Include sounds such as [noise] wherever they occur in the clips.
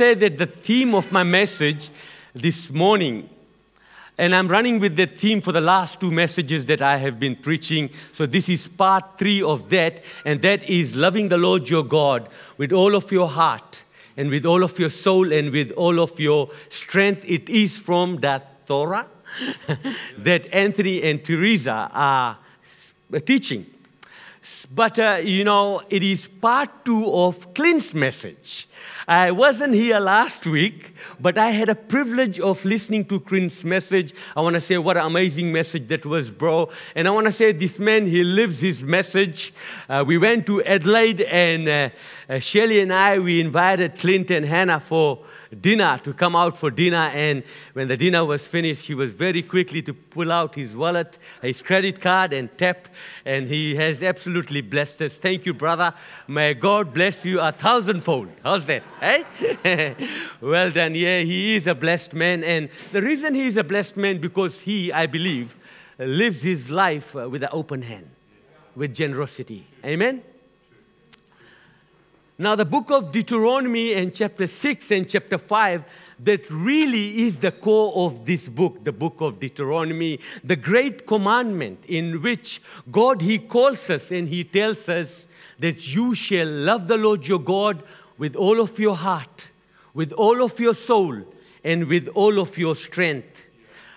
say that the theme of my message this morning, and I'm running with that theme for the last two messages that I have been preaching. So this is part three of that, and that is loving the Lord your God with all of your heart and with all of your soul and with all of your strength. It is from that Torah [laughs] that Anthony and Teresa are teaching. But, uh, you know, it is part two of Clint's message. I wasn't here last week, but I had a privilege of listening to Clint's message. I want to say what an amazing message that was, bro. And I want to say this man, he lives his message. Uh, we went to Adelaide, and uh, uh, Shelly and I, we invited Clint and Hannah for dinner to come out for dinner. And when the dinner was finished, he was very quickly to pull out his wallet, his credit card, and tap. And he has absolutely blessed us. Thank you, brother. May God bless you a thousandfold. How's that? Hey? [laughs] well done. Yeah, he is a blessed man. And the reason he is a blessed man because he, I believe, lives his life uh, with an open hand, with generosity. Amen. Now, the book of Deuteronomy and chapter 6 and chapter 5, that really is the core of this book, the book of Deuteronomy, the great commandment in which God, He calls us and He tells us that you shall love the Lord your God with all of your heart, with all of your soul, and with all of your strength.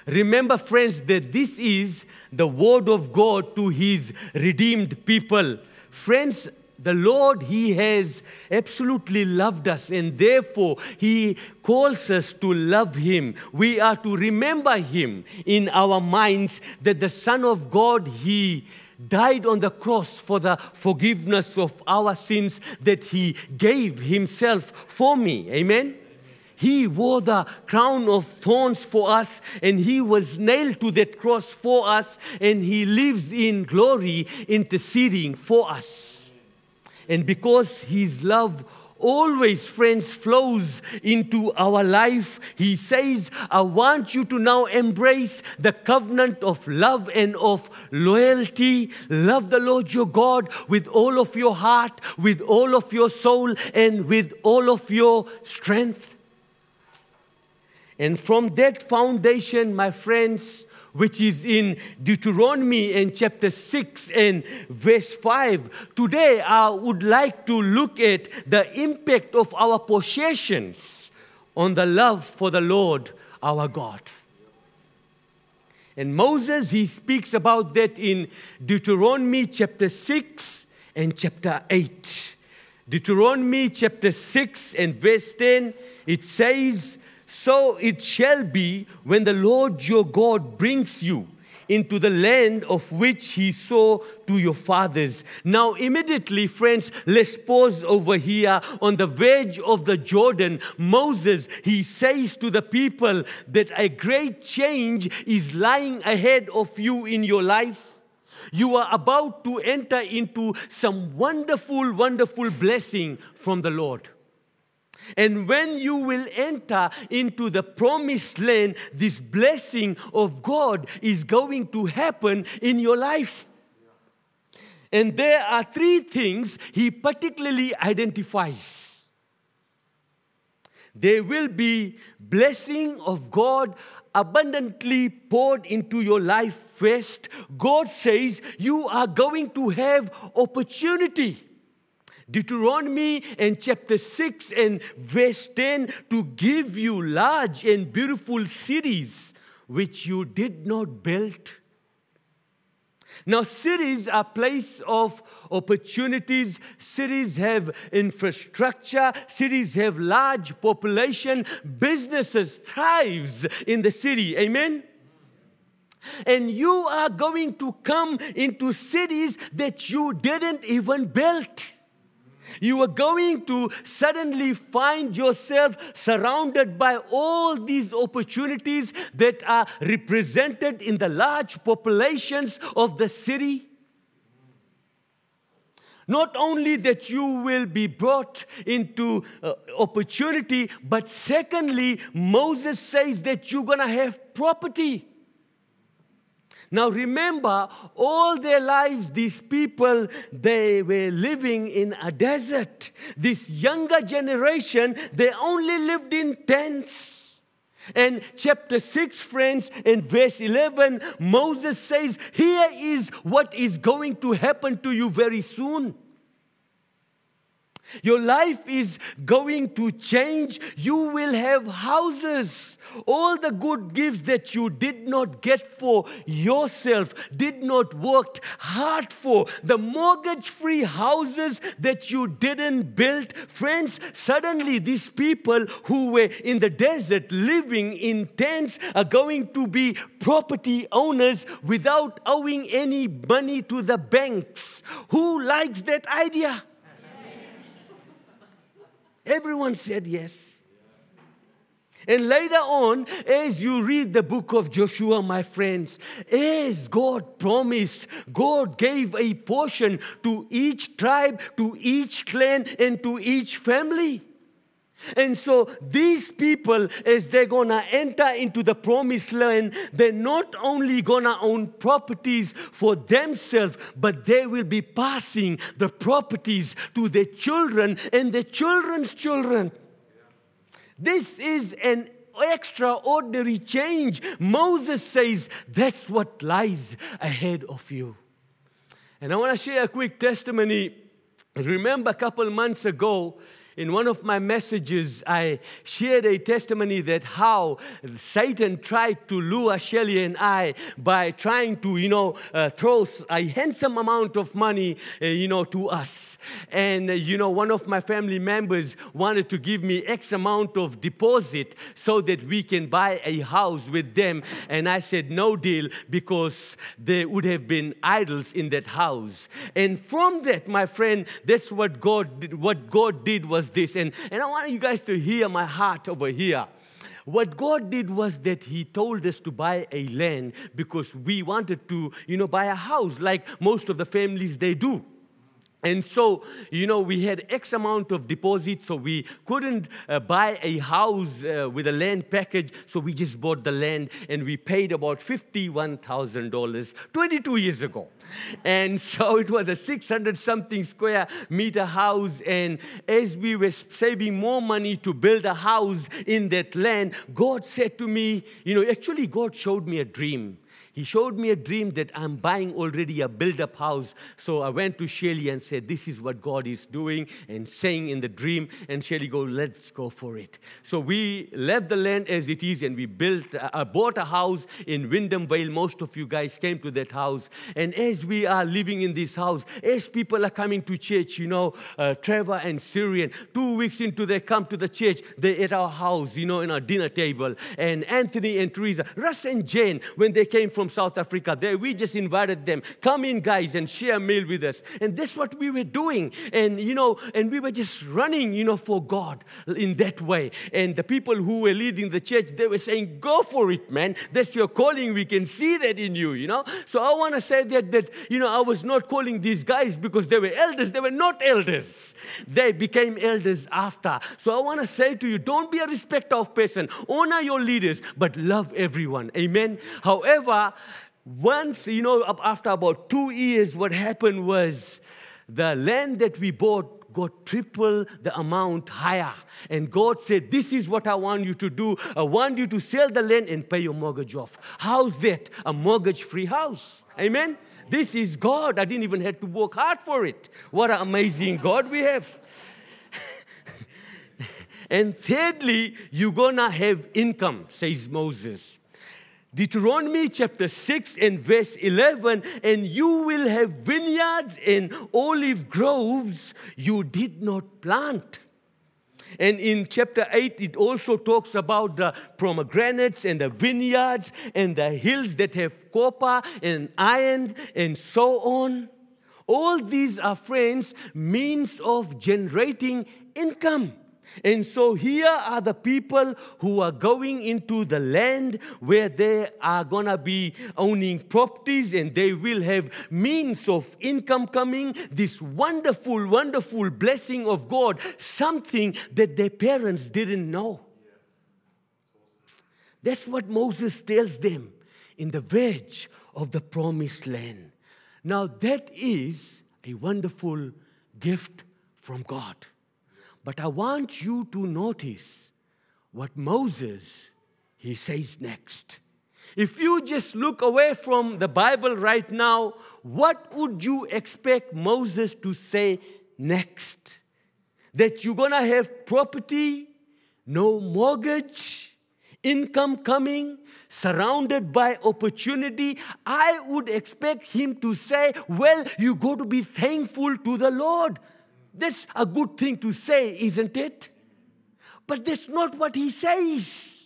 Remember, friends, that this is the word of God to His redeemed people. Friends, the Lord, He has absolutely loved us, and therefore He calls us to love Him. We are to remember Him in our minds that the Son of God, He died on the cross for the forgiveness of our sins, that He gave Himself for me. Amen? He wore the crown of thorns for us, and He was nailed to that cross for us, and He lives in glory interceding for us. And because His love always, friends, flows into our life, He says, I want you to now embrace the covenant of love and of loyalty. Love the Lord your God with all of your heart, with all of your soul, and with all of your strength. And from that foundation, my friends, which is in Deuteronomy in chapter 6 and verse 5. Today, I would like to look at the impact of our possessions on the love for the Lord our God. And Moses, he speaks about that in Deuteronomy chapter 6 and chapter 8. Deuteronomy chapter 6 and verse 10, it says, so it shall be when the Lord your God brings you into the land of which he swore to your fathers. Now, immediately, friends, let's pause over here on the verge of the Jordan. Moses, he says to the people that a great change is lying ahead of you in your life. You are about to enter into some wonderful, wonderful blessing from the Lord. And when you will enter into the promised land, this blessing of God is going to happen in your life. And there are three things he particularly identifies. There will be blessing of God abundantly poured into your life first. God says you are going to have opportunity Deuteronomy and chapter 6 and verse 10 to give you large and beautiful cities which you did not build. Now, cities are place of opportunities. Cities have infrastructure. Cities have large population. Businesses thrives in the city. Amen. And you are going to come into cities that you didn't even build. You are going to suddenly find yourself surrounded by all these opportunities that are represented in the large populations of the city. Not only that you will be brought into uh, opportunity, but secondly, Moses says that you're going to have property. Now remember, all their lives, these people, they were living in a desert. This younger generation, they only lived in tents. And chapter 6, friends, in verse 11, Moses says, Here is what is going to happen to you very soon. Your life is going to change. You will have houses. All the good gifts that you did not get for yourself, did not work hard for, the mortgage free houses that you didn't build. Friends, suddenly these people who were in the desert living in tents are going to be property owners without owing any money to the banks. Who likes that idea? Everyone said yes. And later on, as you read the book of Joshua, my friends, as God promised, God gave a portion to each tribe, to each clan, and to each family. And so these people, as they're gonna enter into the promised land, they're not only gonna own properties for themselves, but they will be passing the properties to their children and their children's children. This is an extraordinary change. Moses says that's what lies ahead of you. And I want to share a quick testimony. Remember a couple months ago, in one of my messages, I shared a testimony that how Satan tried to lure Shelly and I by trying to, you know, uh, throw a handsome amount of money, uh, you know, to us. And, uh, you know, one of my family members wanted to give me X amount of deposit so that we can buy a house with them. And I said, no deal, because there would have been idols in that house. And from that, my friend, that's what God did, what God did was this. And, and I want you guys to hear my heart over here. What God did was that He told us to buy a land because we wanted to, you know, buy a house like most of the families they do. And so, you know, we had X amount of deposit, so we couldn't uh, buy a house uh, with a land package, so we just bought the land and we paid about $51,000 22 years ago. And [laughs] so it was a 600 something square meter house. And as we were saving more money to build a house in that land, God said to me, you know, actually, God showed me a dream. He showed me a dream that I'm buying already a build up house. So I went to Shelly and said, This is what God is doing and saying in the dream. And Shelly go, Let's go for it. So we left the land as it is and we built, uh, bought a house in Wyndham Vale. Most of you guys came to that house. And as we are living in this house, as people are coming to church, you know, uh, Trevor and Syrian, two weeks into they come to the church, they at our house, you know, in our dinner table. And Anthony and Teresa, Russ and Jane, when they came from from South Africa. There, we just invited them, come in, guys, and share a meal with us. And that's what we were doing. And, you know, and we were just running, you know, for God in that way. And the people who were leading the church, they were saying, go for it, man. That's your calling. We can see that in you, you know. So I want to say that, that, you know, I was not calling these guys because they were elders. They were not elders. They became elders after. So I want to say to you, don't be a respecter of person. Honor your leaders, but love everyone. Amen. However, once, you know, after about two years, what happened was the land that we bought got triple the amount higher. And God said, This is what I want you to do. I want you to sell the land and pay your mortgage off. How's that? A mortgage free house. Amen? This is God. I didn't even have to work hard for it. What an amazing God we have. [laughs] and thirdly, you're gonna have income, says Moses. Deuteronomy chapter 6 and verse 11, and you will have vineyards and olive groves you did not plant. And in chapter 8, it also talks about the pomegranates and the vineyards and the hills that have copper and iron and so on. All these are, friends, means of generating income. And so here are the people who are going into the land where they are going to be owning properties and they will have means of income coming. This wonderful, wonderful blessing of God, something that their parents didn't know. That's what Moses tells them in the verge of the promised land. Now, that is a wonderful gift from God. But I want you to notice what Moses he says next. If you just look away from the Bible right now, what would you expect Moses to say next? That you're to have property, no mortgage, income coming, surrounded by opportunity, I would expect him to say, Well, you got to be thankful to the Lord. That's a good thing to say, isn't it? But that's not what he says.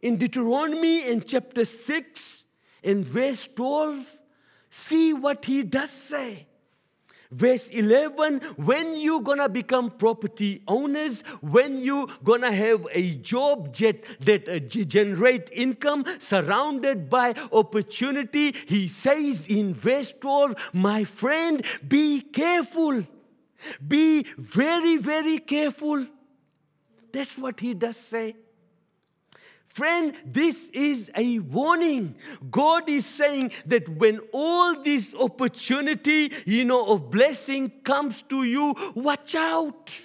In Deuteronomy in chapter 6, in verse 12, see what he does say. Verse 11, when you gonna become property owners, when you gonna have a job jet that uh, generate income surrounded by opportunity, he says in verse 12, my friend, be careful. Be very, very careful. That's what he does say. Friend, this is a warning. God is saying that when all this opportunity, you know, of blessing comes to you, watch out.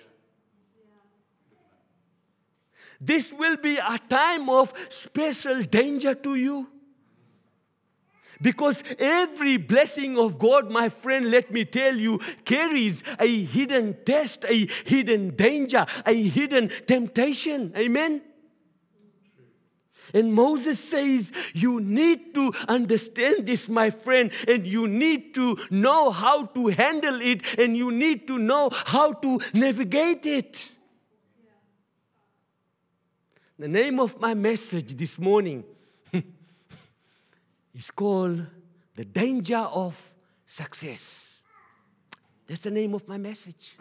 This will be a time of special danger to you. Because every blessing of God, my friend, let me tell you, carries a hidden test, a hidden danger, a hidden temptation. Amen? And Moses says, You need to understand this, my friend, and you need to know how to handle it, and you need to know how to navigate it. The name of my message this morning [laughs] is called The Danger of Success. That's the name of my message.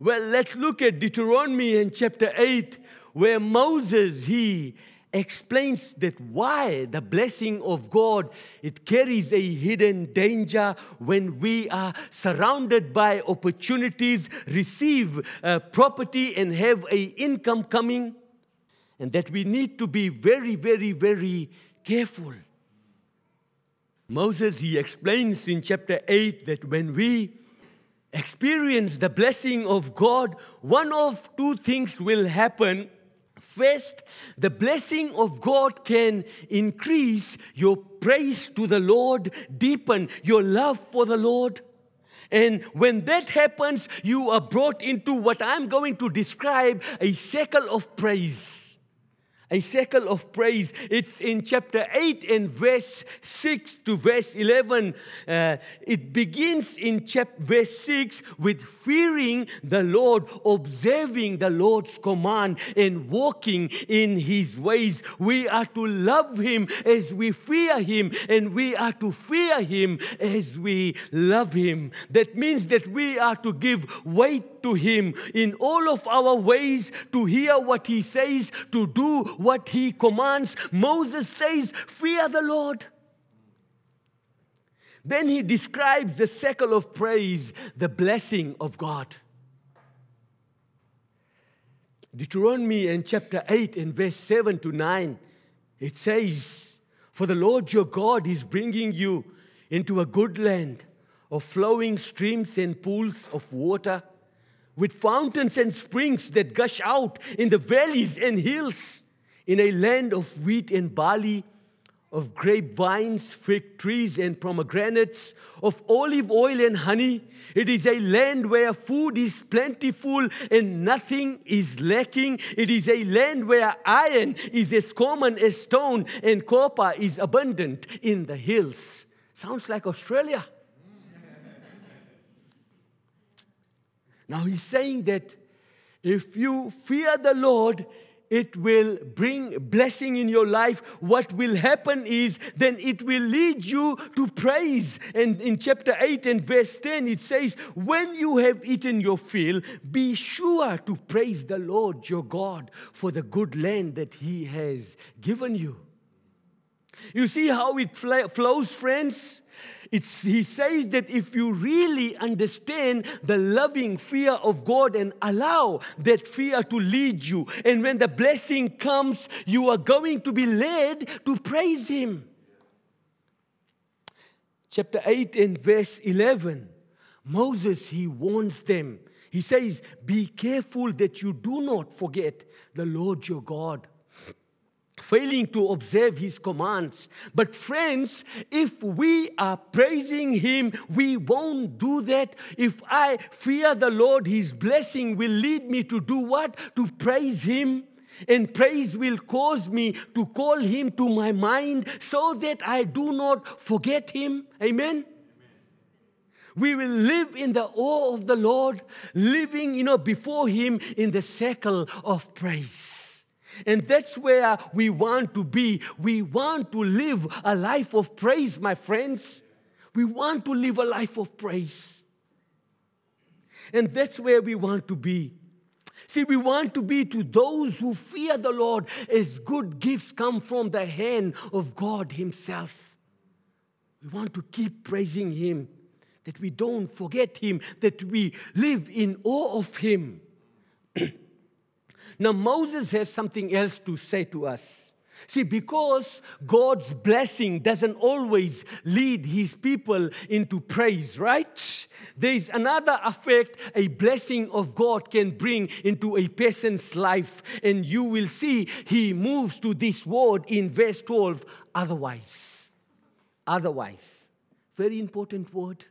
Well, let's look at Deuteronomy in chapter 8, where Moses he explains that why the blessing of God it carries a hidden danger when we are surrounded by opportunities, receive uh, property and have a income coming and that we need to be very very very careful. Moses he explains in chapter 8 that when we experience the blessing of God one of two things will happen The blessing of God can increase your praise to the Lord, deepen your love for the Lord. And when that happens, you are brought into what I'm going to describe a cycle of praise a cycle of praise. It's in chapter 8 and verse 6 to verse 11. Uh, it begins in verse 6 with fearing the Lord, observing the Lord's command, and walking in his ways. We are to love him as we fear him, and we are to fear him as we love him. That means that we are to give weight to Him in all of our ways, to hear what He says, to do what He commands. Moses says, Fear the Lord. Then he describes the cycle of praise, the blessing of God. Deuteronomy in chapter 8 and verse 7 to 9, it says, For the Lord your God is bringing you into a good land of flowing streams and pools of water with fountains and springs that gush out in the valleys and hills, in a land of wheat and barley, of grapevines, fig trees, and pomegranates, of olive oil and honey. It is a land where food is plentiful and nothing is lacking. It is a land where iron is as common as stone and copper is abundant in the hills. Sounds like Australia. Now he's saying that if you fear the Lord, it will bring blessing in your life. What will happen is then it will lead you to praise. And in chapter 8 and verse 10, it says, When you have eaten your fill, be sure to praise the Lord your God for the good land that he has given you. You see how it flows, friends? It's, he says that if you really understand the loving fear of God and allow that fear to lead you, and when the blessing comes, you are going to be led to praise Him. Chapter 8 and verse 11, Moses, he warns them. He says, Be careful that you do not forget the Lord your God failing to observe his commands. But, friends, if we are praising him, we won't do that. If I fear the Lord, his blessing will lead me to do what? To praise him. And praise will cause me to call him to my mind so that I do not forget him. Amen. We will live in the awe of the Lord, living, you know, before Him in the circle of praise. And that's where we want to be. We want to live a life of praise, my friends. We want to live a life of praise. And that's where we want to be. See, we want to be to those who fear the Lord as good gifts come from the hand of God Himself. We want to keep praising Him, that we don't forget Him, that we live in awe of Him. [clears throat] Now, Moses has something else to say to us. See, because God's blessing doesn't always lead his people into praise, right? There is another effect a blessing of God can bring into a person's life. And you will see he moves to this word in verse 12 otherwise. Otherwise. Very important word.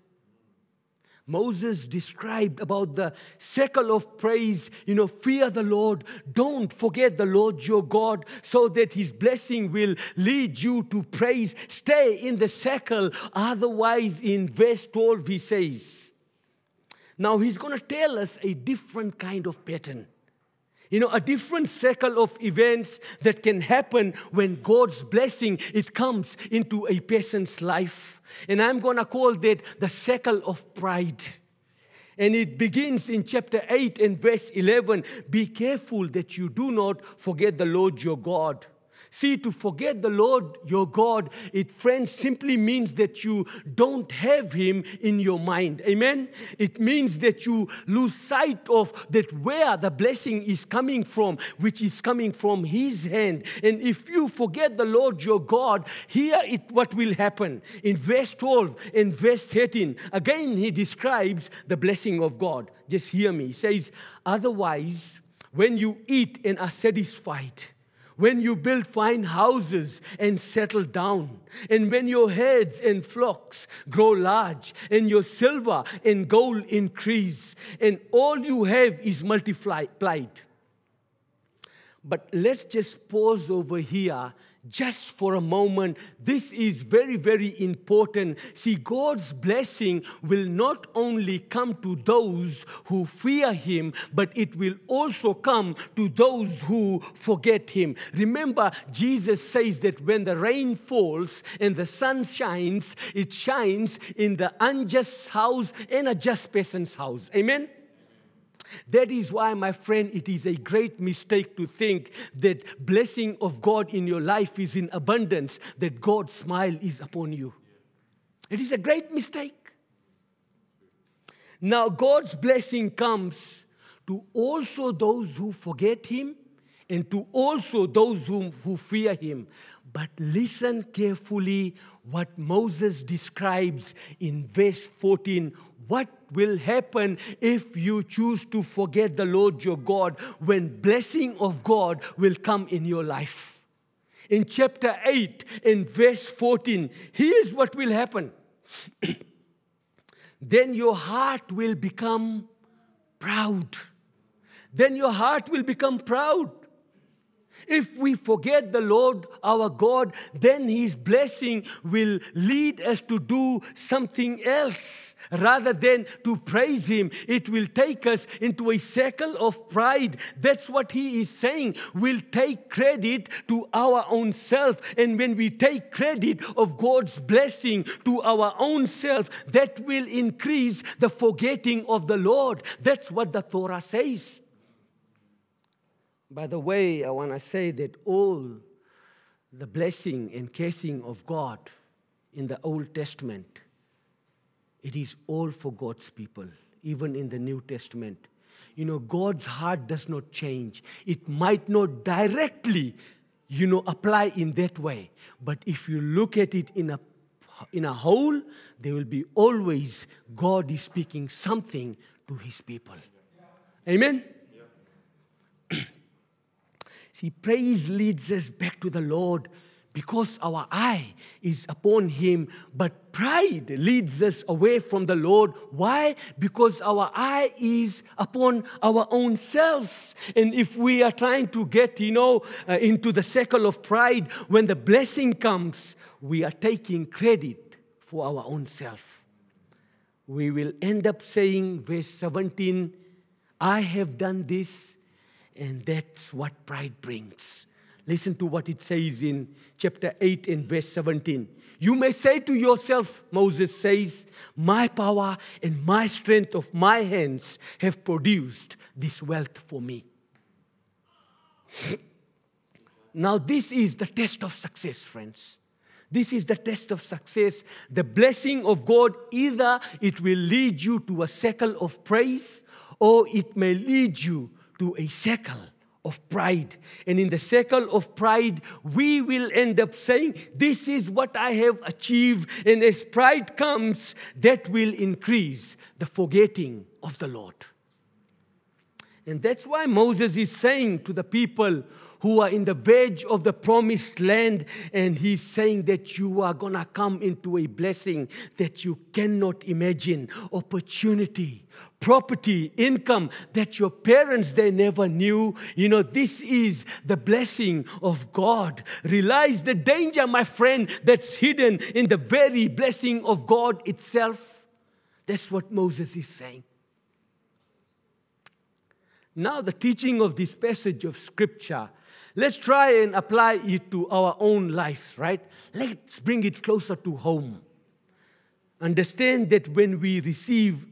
Moses described about the circle of praise, you know, fear the Lord, don't forget the Lord your God, so that his blessing will lead you to praise. Stay in the circle. Otherwise, in verse 12, he says, now he's going to tell us a different kind of pattern. You know, a different circle of events that can happen when God's blessing it comes into a person's life. And I'm going to call that the circle of pride. And it begins in chapter 8 and verse 11. Be careful that you do not forget the Lord your God. See, to forget the Lord your God, it, friends, simply means that you don't have Him in your mind. Amen? It means that you lose sight of that where the blessing is coming from, which is coming from His hand. And if you forget the Lord your God, here it what will happen. In verse 12 and verse 13, again He describes the blessing of God. Just hear me. He says, Otherwise, when you eat and are satisfied, when you build fine houses and settle down, and when your herds and flocks grow large, and your silver and gold increase, and all you have is multiplied. But let's just pause over here just for a moment. This is very, very important. See, God's blessing will not only come to those who fear Him, but it will also come to those who forget Him. Remember, Jesus says that when the rain falls and the sun shines, it shines in the unjust house and a just person's house. Amen? That is why, my friend, it is a great mistake to think that blessing of God in your life is in abundance, that God's smile is upon you. It is a great mistake. Now, God's blessing comes to also those who forget Him and to also those whom, who fear Him. But listen carefully what Moses describes in verse 14 what will happen if you choose to forget the Lord your God when blessing of God will come in your life. In chapter 8 in verse 14, here's what will happen. [clears throat] then your heart will become proud. Then your heart will become proud. If we forget the Lord our God, then His blessing will lead us to do something else rather than to praise Him. It will take us into a circle of pride. That's what He is saying. We'll take credit to our own self. And when we take credit of God's blessing to our own self, that will increase the forgetting of the Lord. That's what the Torah says. By the way, I want to say that all the blessing and casing of God in the Old Testament, it is all for God's people, even in the New Testament. You know, God's heart does not change. It might not directly, you know, apply in that way. But if you look at it in a in a whole, there will be always God is speaking something to his people. Amen? See, praise leads us back to the Lord because our eye is upon Him, but pride leads us away from the Lord. Why? Because our eye is upon our own selves. And if we are trying to get, you know, uh, into the circle of pride, when the blessing comes, we are taking credit for our own self. We will end up saying, verse 17, I have done this and that's what pride brings. Listen to what it says in chapter 8 and verse 17. You may say to yourself, Moses says, My power and my strength of my hands have produced this wealth for me. [laughs] now, this is the test of success, friends. This is the test of success. The blessing of God, either it will lead you to a circle of praise or it may lead you to a circle of pride. And in the circle of pride, we will end up saying, This is what I have achieved. And as pride comes, that will increase the forgetting of the Lord. And that's why Moses is saying to the people who are in the verge of the promised land, and he's saying that you are gonna come into a blessing that you cannot imagine, opportunity property, income that your parents they never knew. You know, this is the blessing of God. Realize the danger, my friend, that's hidden in the very blessing of God itself. That's what Moses is saying. Now, the teaching of this passage of scripture, let's try and apply it to our own lives, right? Let's bring it closer to home. Understand that when we receive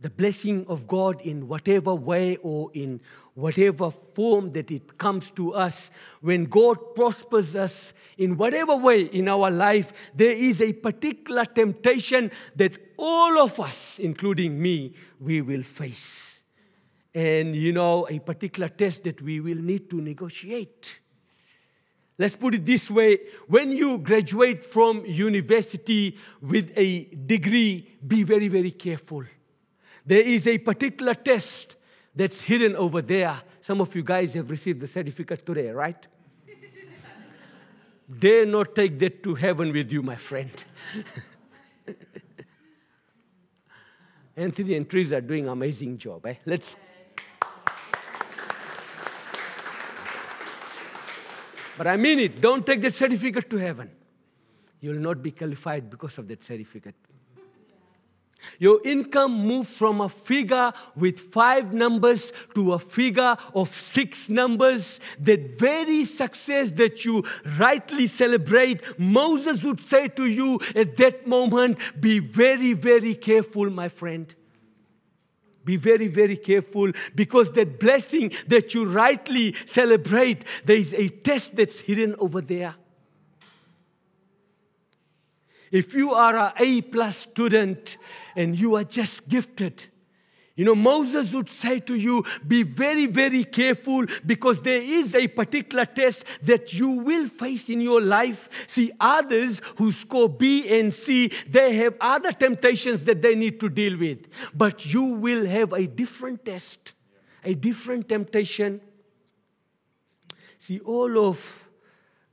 the blessing of God in whatever way or in whatever form that it comes to us. When God prospers us in whatever way in our life, there is a particular temptation that all of us, including me, we will face. And you know, a particular test that we will need to negotiate. Let's put it this way when you graduate from university with a degree, be very, very careful there is a particular test that's hidden over there. Some of you guys have received the certificate today, right? [laughs] Dare not take that to heaven with you, my friend. [laughs] Anthony and Teresa are doing amazing job. Eh? Let's. But I mean it. Don't take that certificate to heaven. You'll not be qualified because of that certificate. Your income moves from a figure with five numbers to a figure of six numbers. That very success that you rightly celebrate, Moses would say to you at that moment, Be very, very careful, my friend. Be very, very careful because that blessing that you rightly celebrate, there is a test that's hidden over there. If you are a A plus student and you are just gifted, you know, Moses would say to you, be very, very careful because there is a particular test that you will face in your life. See, others who score B and C, they have other temptations that they need to deal with. But you will have a different test, a different temptation. See, all of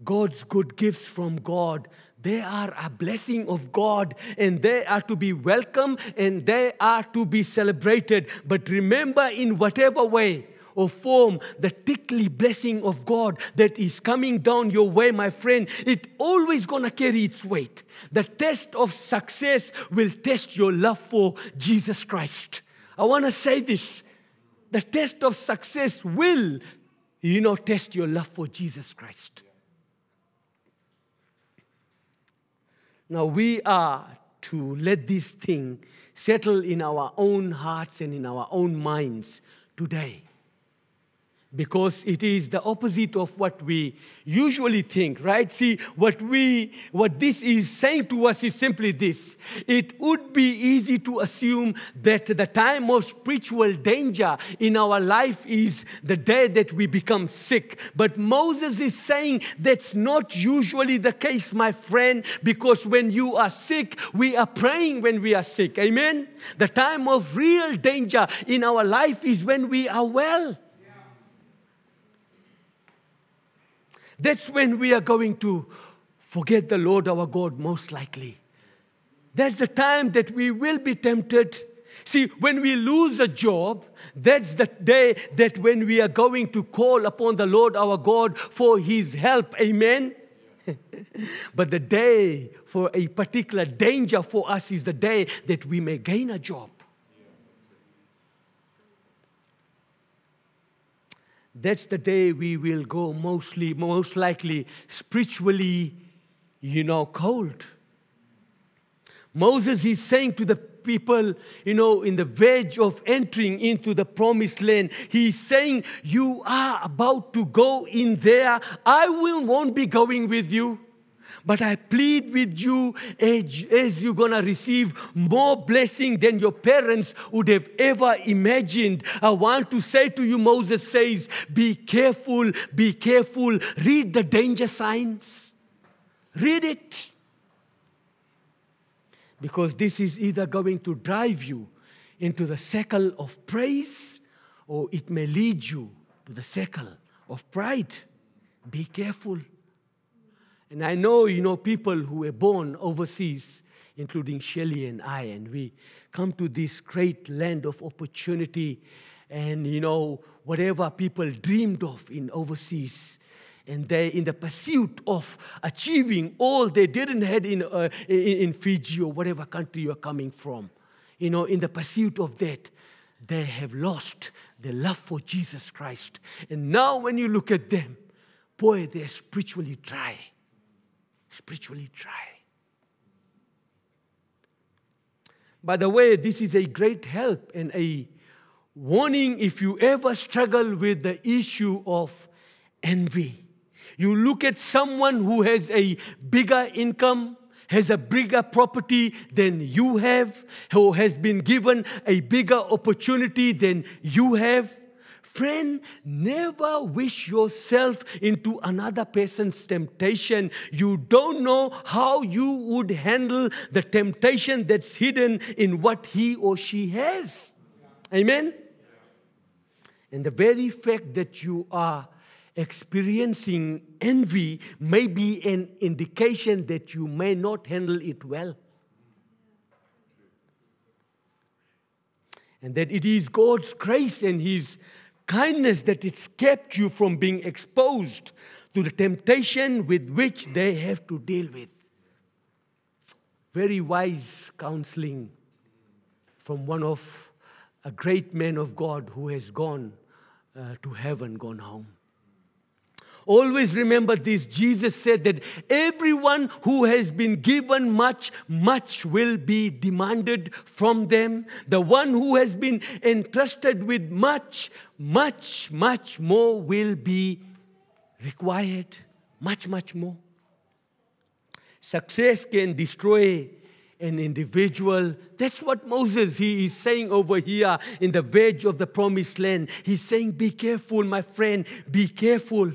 God's good gifts from God they are a blessing of God and they are to be welcome and they are to be celebrated. But remember, in whatever way or form, the tickly blessing of God that is coming down your way, my friend, it always gonna carry its weight. The test of success will test your love for Jesus Christ. I wanna say this. The test of success will, you know, test your love for Jesus Christ. Now we are to let this thing settle in our own hearts and in our own minds today. Because it is the opposite of what we usually think right? See what we what this is saying to us is simply this. It would be easy to assume that the time of spiritual danger in our life is the day that we become sick. But moses is saying that's not usually the case my friend because when you are sick we are praying when we are sick. Amen? The time of real danger in our life is when we are well That's when we are going to forget the Lord our God, most likely. That's the time that we will be tempted. See, when we lose a job, that's the day that when we are going to call upon the Lord our God for his help. Amen. [laughs] but the day for a particular danger for us is the day that we may gain a job. That's the day we will go mostly, most likely spiritually, you know, cold. Moses is saying to the people, you know, in the verge of entering into the promised land, he's saying, You are about to go in there. I will, won't be going with you. But I plead with you as, as you're going to receive more blessing than your parents would have ever imagined. I want to say to you, Moses says, be careful, be careful. Read the danger signs. Read it. Because this is either going to drive you into the circle of praise or it may lead you to the circle of pride. Be careful. And I know, you know, people who were born overseas, including Shelley and I, and we come to this great land of opportunity and, you know, whatever people dreamed of in overseas. And they're in the pursuit of achieving all they didn't have in, uh, in Fiji or whatever country you're coming from, you know, in the pursuit of that, they have lost their love for Jesus Christ. And now, when you look at them, boy, they're spiritually dry spiritually dry. By the way, this is a great help and a warning if you ever struggle with the issue of envy. You look at someone who has a bigger income, has a bigger property than you have, who has been given a bigger opportunity than you have. Friend, never wish yourself into another person's temptation. You don't know how you would handle the temptation that's hidden in what he or she has. Amen? And the very fact that you are experiencing envy may be an indication that you may not handle it well. And that it is God's grace and His kindness that it's kept you from being exposed to the temptation with which they have to deal with. Very wise counseling from one of a great man of God who has gone uh, to heaven, gone home. Always remember this Jesus said that everyone who has been given much, much will be demanded from them. The one who has been entrusted with much, much, much more will be required. Much, much more. Success can destroy an individual. That's what Moses he is saying over here in the verge of the promised land. He's saying, Be careful, my friend, be careful.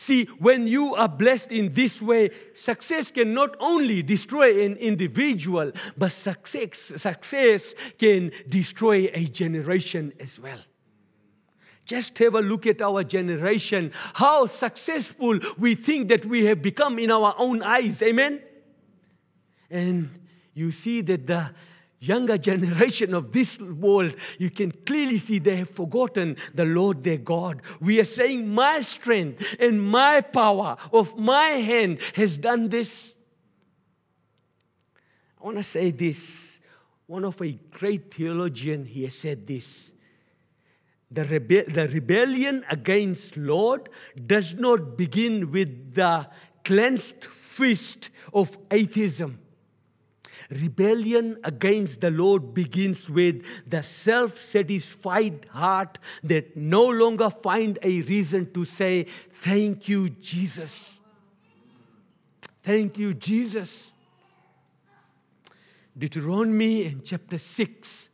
See, when you are blessed in this way, success can not only destroy an individual, but success, success can destroy a generation as well. Just have a look at our generation, how successful we think that we have become in our own eyes. Amen? And you see that the younger generation of this world, you can clearly see they have forgotten the Lord their God. We are saying, My strength and my power of my hand has done this. I want to say this. One of a great theologian, he has said this. The, rebe- the rebellion against Lord does not begin with the clenched fist of atheism rebellion against the Lord begins with the self satisfied heart that no longer find a reason to say, Thank you, Jesus. Thank you, Jesus. Deuteronomy in chapter 6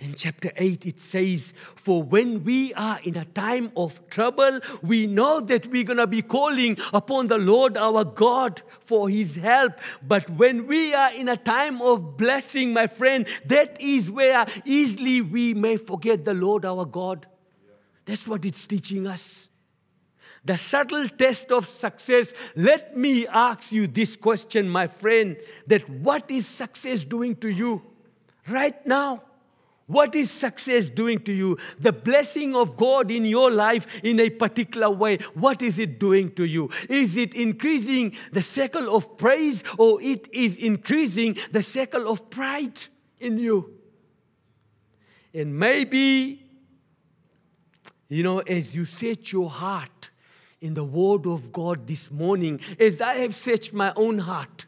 in chapter 8, it says, For when we are in a time of trouble, we know that we're going to be calling upon the Lord our God for his help. But when we are in a time of blessing, my friend, that is where easily we may forget the Lord our God. That's what it's teaching us. The subtle test of success. Let me ask you this question, my friend, that what is success doing to you right now? What is success doing to you? The blessing of God in your life in a particular way, what is it doing to you? Is it increasing the circle of praise or it is increasing the circle of pride in you? And maybe, you know, as you set your heart in the Word of God this morning, as I have searched my own heart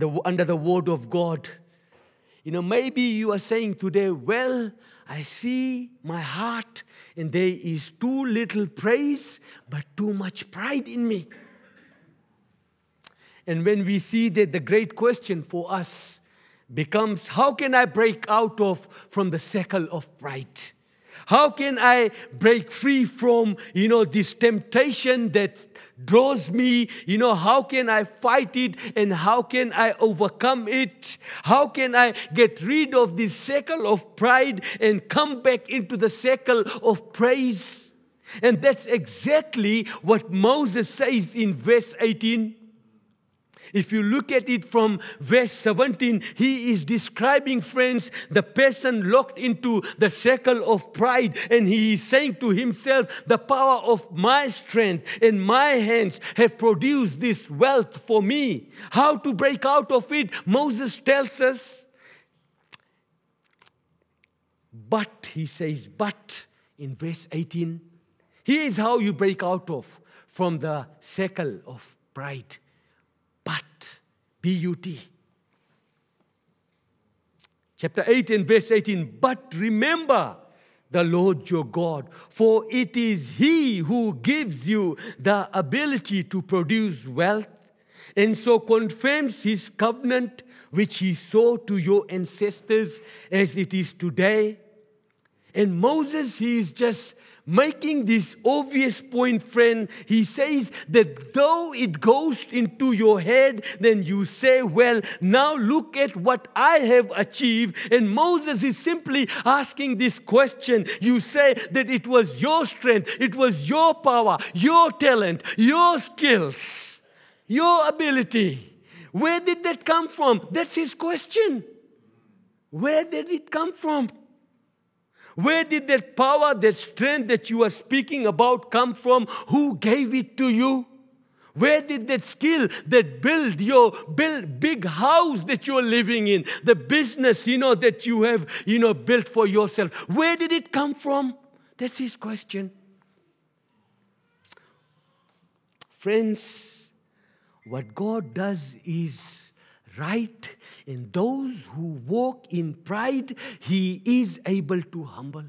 the, under the Word of God, you know, maybe you are saying today, well, I see my heart and there is too little praise, but too much pride in me. And when we see that the great question for us becomes, how can I break out of from the circle of pride? How can I break free from, you know, this temptation that draws me? You know, how can I fight it and how can I overcome it? How can I get rid of this circle of pride and come back into the circle of praise? And that's exactly what Moses says in verse 18. If you look at it from verse 17, he is describing, friends, the person locked into the circle of pride, and he is saying to himself, The power of my strength and my hands have produced this wealth for me. How to break out of it? Moses tells us. But, he says, but in verse 18, here is how you break out of from the circle of pride. But, B U T. Chapter 8 and verse 18. But remember the Lord your God, for it is He who gives you the ability to produce wealth, and so confirms His covenant which He swore to your ancestors as it is today. And Moses, he is just making this obvious point, friend. He says that though it goes into your head, then you say, Well, now look at what I have achieved. And Moses is simply asking this question. You say that it was your strength, it was your power, your talent, your skills, your ability. Where did that come from? That's his question. Where did it come from? Where did that power, that strength that you are speaking about come from? Who gave it to you? Where did that skill that build your build big house that you're living in, the business, you know, that you have, you know, built for yourself, where did it come from? That's his question. Friends, what God does is right in those who walk in pride, he is able to humble.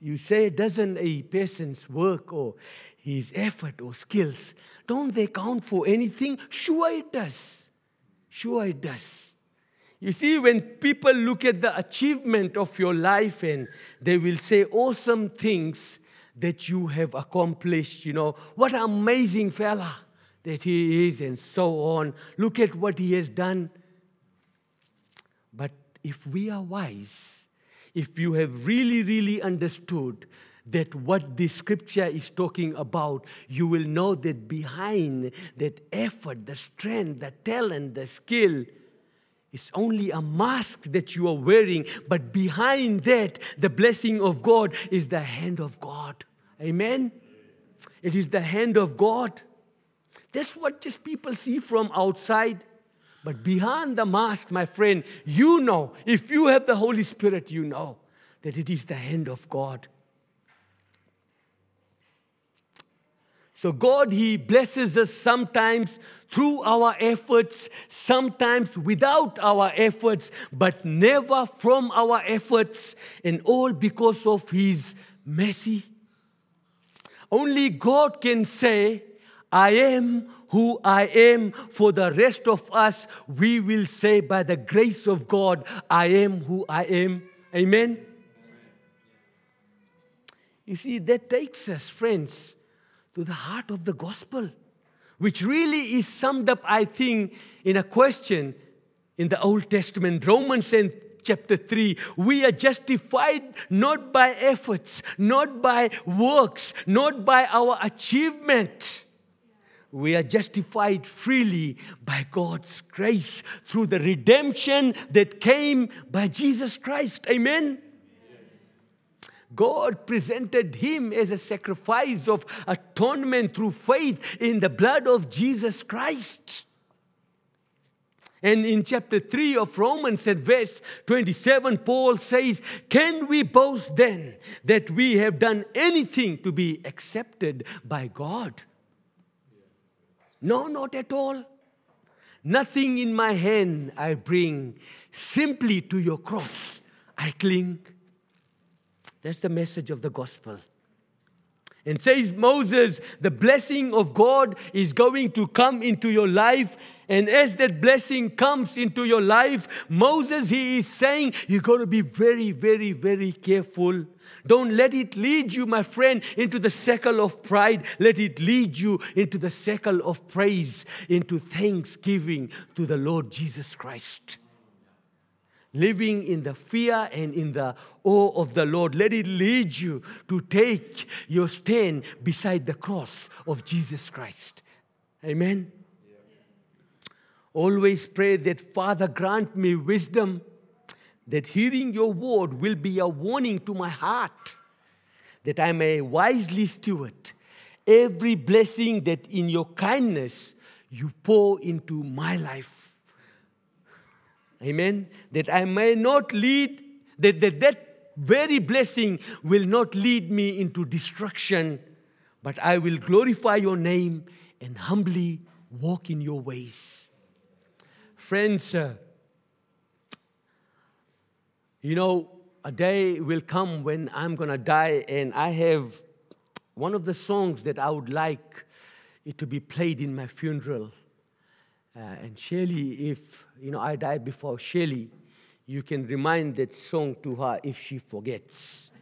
You say, doesn't a person's work or his effort or skills, don't they count for anything? Sure, it does. Sure, it does. You see, when people look at the achievement of your life and they will say awesome things that you have accomplished, you know, what an amazing fella that he is, and so on. Look at what he has done. But if we are wise, if you have really, really understood that what the scripture is talking about, you will know that behind that effort, the strength, the talent, the skill, it's only a mask that you are wearing, but behind that, the blessing of God is the hand of God. Amen? It is the hand of God. That's what just people see from outside. But behind the mask, my friend, you know, if you have the Holy Spirit, you know that it is the hand of God. So, God, He blesses us sometimes through our efforts, sometimes without our efforts, but never from our efforts, and all because of His mercy. Only God can say, I am who I am. For the rest of us, we will say, by the grace of God, I am who I am. Amen. You see, that takes us, friends, to the heart of the gospel, which really is summed up, I think, in a question in the Old Testament, Romans and chapter 3. We are justified not by efforts, not by works, not by our achievement. We are justified freely by God's grace through the redemption that came by Jesus Christ. Amen. God presented him as a sacrifice of atonement through faith in the blood of Jesus Christ. And in chapter 3 of Romans, at verse 27, Paul says, Can we boast then that we have done anything to be accepted by God? No, not at all. Nothing in my hand I bring, simply to your cross I cling. That's the message of the gospel. And says Moses, the blessing of God is going to come into your life. And as that blessing comes into your life, Moses, he is saying, you've got to be very, very, very careful. Don't let it lead you, my friend, into the circle of pride. Let it lead you into the circle of praise, into thanksgiving to the Lord Jesus Christ living in the fear and in the awe of the Lord. Let it lead you to take your stand beside the cross of Jesus Christ. Amen. Always pray that Father grant me wisdom, that hearing your word will be a warning to my heart, that I may wisely steward every blessing that in your kindness you pour into my life. Amen. That I may not lead, that, that that very blessing will not lead me into destruction, but I will glorify your name and humbly walk in your ways. Friends, uh, you know, a day will come when I'm going to die, and I have one of the songs that I would like it to be played in my funeral. Uh, and Shelley, if you know I die before Shelley, you can remind that song to her if she forgets.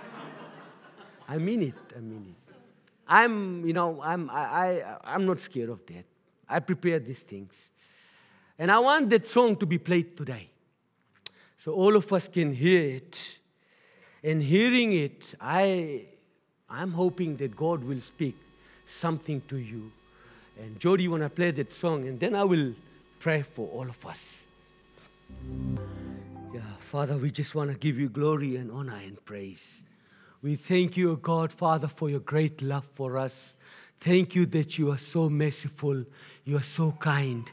[laughs] I mean it. I mean it. I'm, you know, I'm, I, I, I'm not scared of death. I prepare these things. And I want that song to be played today. So all of us can hear it. And hearing it, I, I'm hoping that God will speak something to you and Jody, you want to play that song, and then I will pray for all of us. Yeah, Father, we just want to give you glory and honor and praise. We thank you, God, Father, for your great love for us. Thank you that you are so merciful, you are so kind,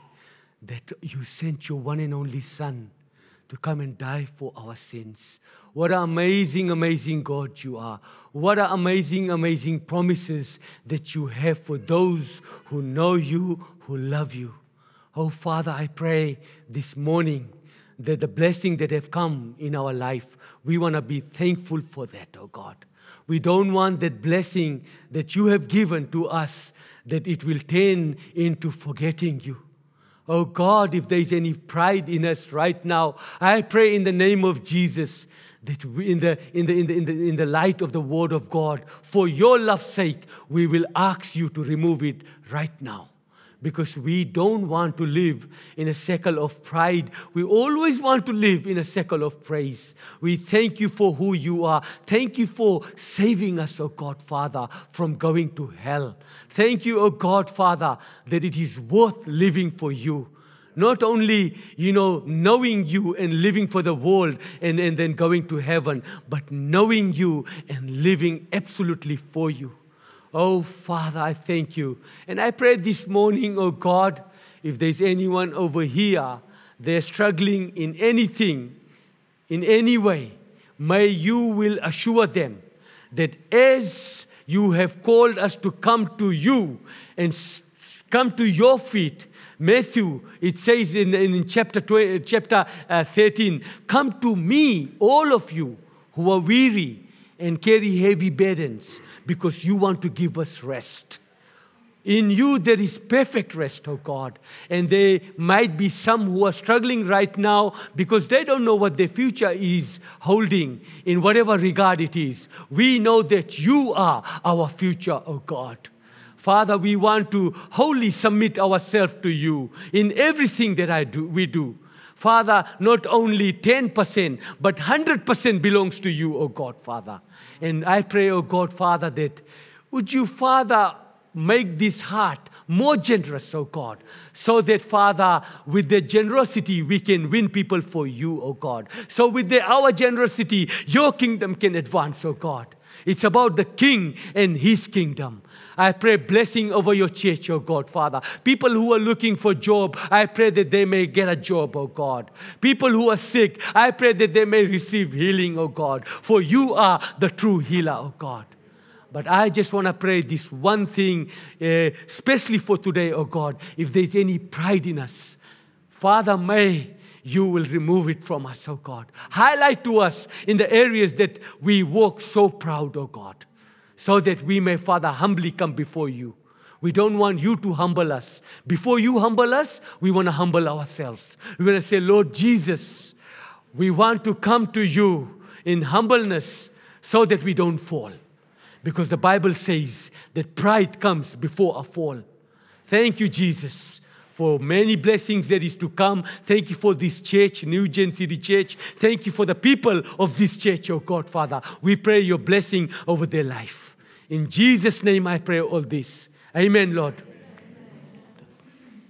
that you sent your one and only Son to come and die for our sins. What an amazing, amazing God you are. What an amazing, amazing promises that you have for those who know you, who love you. Oh, Father, I pray this morning that the blessing that have come in our life, we want to be thankful for that, oh God. We don't want that blessing that you have given to us that it will turn into forgetting you. Oh God, if there is any pride in us right now, I pray in the name of Jesus that we, in, the, in, the, in, the, in, the, in the light of the Word of God, for your love's sake, we will ask you to remove it right now. Because we don't want to live in a circle of pride. We always want to live in a circle of praise. We thank you for who you are. Thank you for saving us, O God, Father, from going to hell. Thank you, O God, Father, that it is worth living for you not only, you know, knowing you and living for the world and, and then going to heaven, but knowing you and living absolutely for you. Oh, Father, I thank you. And I pray this morning, oh God, if there's anyone over here, they're struggling in anything, in any way, may you will assure them that as you have called us to come to you and come to your feet. Matthew, it says in, in chapter, 20, chapter uh, 13, Come to me, all of you who are weary and carry heavy burdens, because you want to give us rest. In you, there is perfect rest, oh God. And there might be some who are struggling right now because they don't know what their future is holding in whatever regard it is. We know that you are our future, oh God. Father, we want to wholly submit ourselves to you in everything that I do, we do. Father, not only 10%, but 100% belongs to you, oh God, Father. And I pray, oh God, Father, that would you, Father, make this heart more generous, oh God, so that, Father, with the generosity, we can win people for you, oh God. So, with the, our generosity, your kingdom can advance, oh God. It's about the king and his kingdom. I pray blessing over your church, oh God, Father. People who are looking for job, I pray that they may get a job, oh God. People who are sick, I pray that they may receive healing, oh God. For you are the true healer, oh God. But I just want to pray this one thing, uh, especially for today, oh God. If there's any pride in us, Father, may you will remove it from us, oh God. Highlight to us in the areas that we walk so proud, oh God, so that we may, Father, humbly come before you. We don't want you to humble us. Before you humble us, we want to humble ourselves. We want to say, Lord Jesus, we want to come to you in humbleness so that we don't fall. Because the Bible says that pride comes before a fall. Thank you, Jesus, for many blessings that is to come. Thank you for this church, New Gen City Church. Thank you for the people of this church, oh God, Father. We pray your blessing over their life. In Jesus' name, I pray all this. Amen, Lord.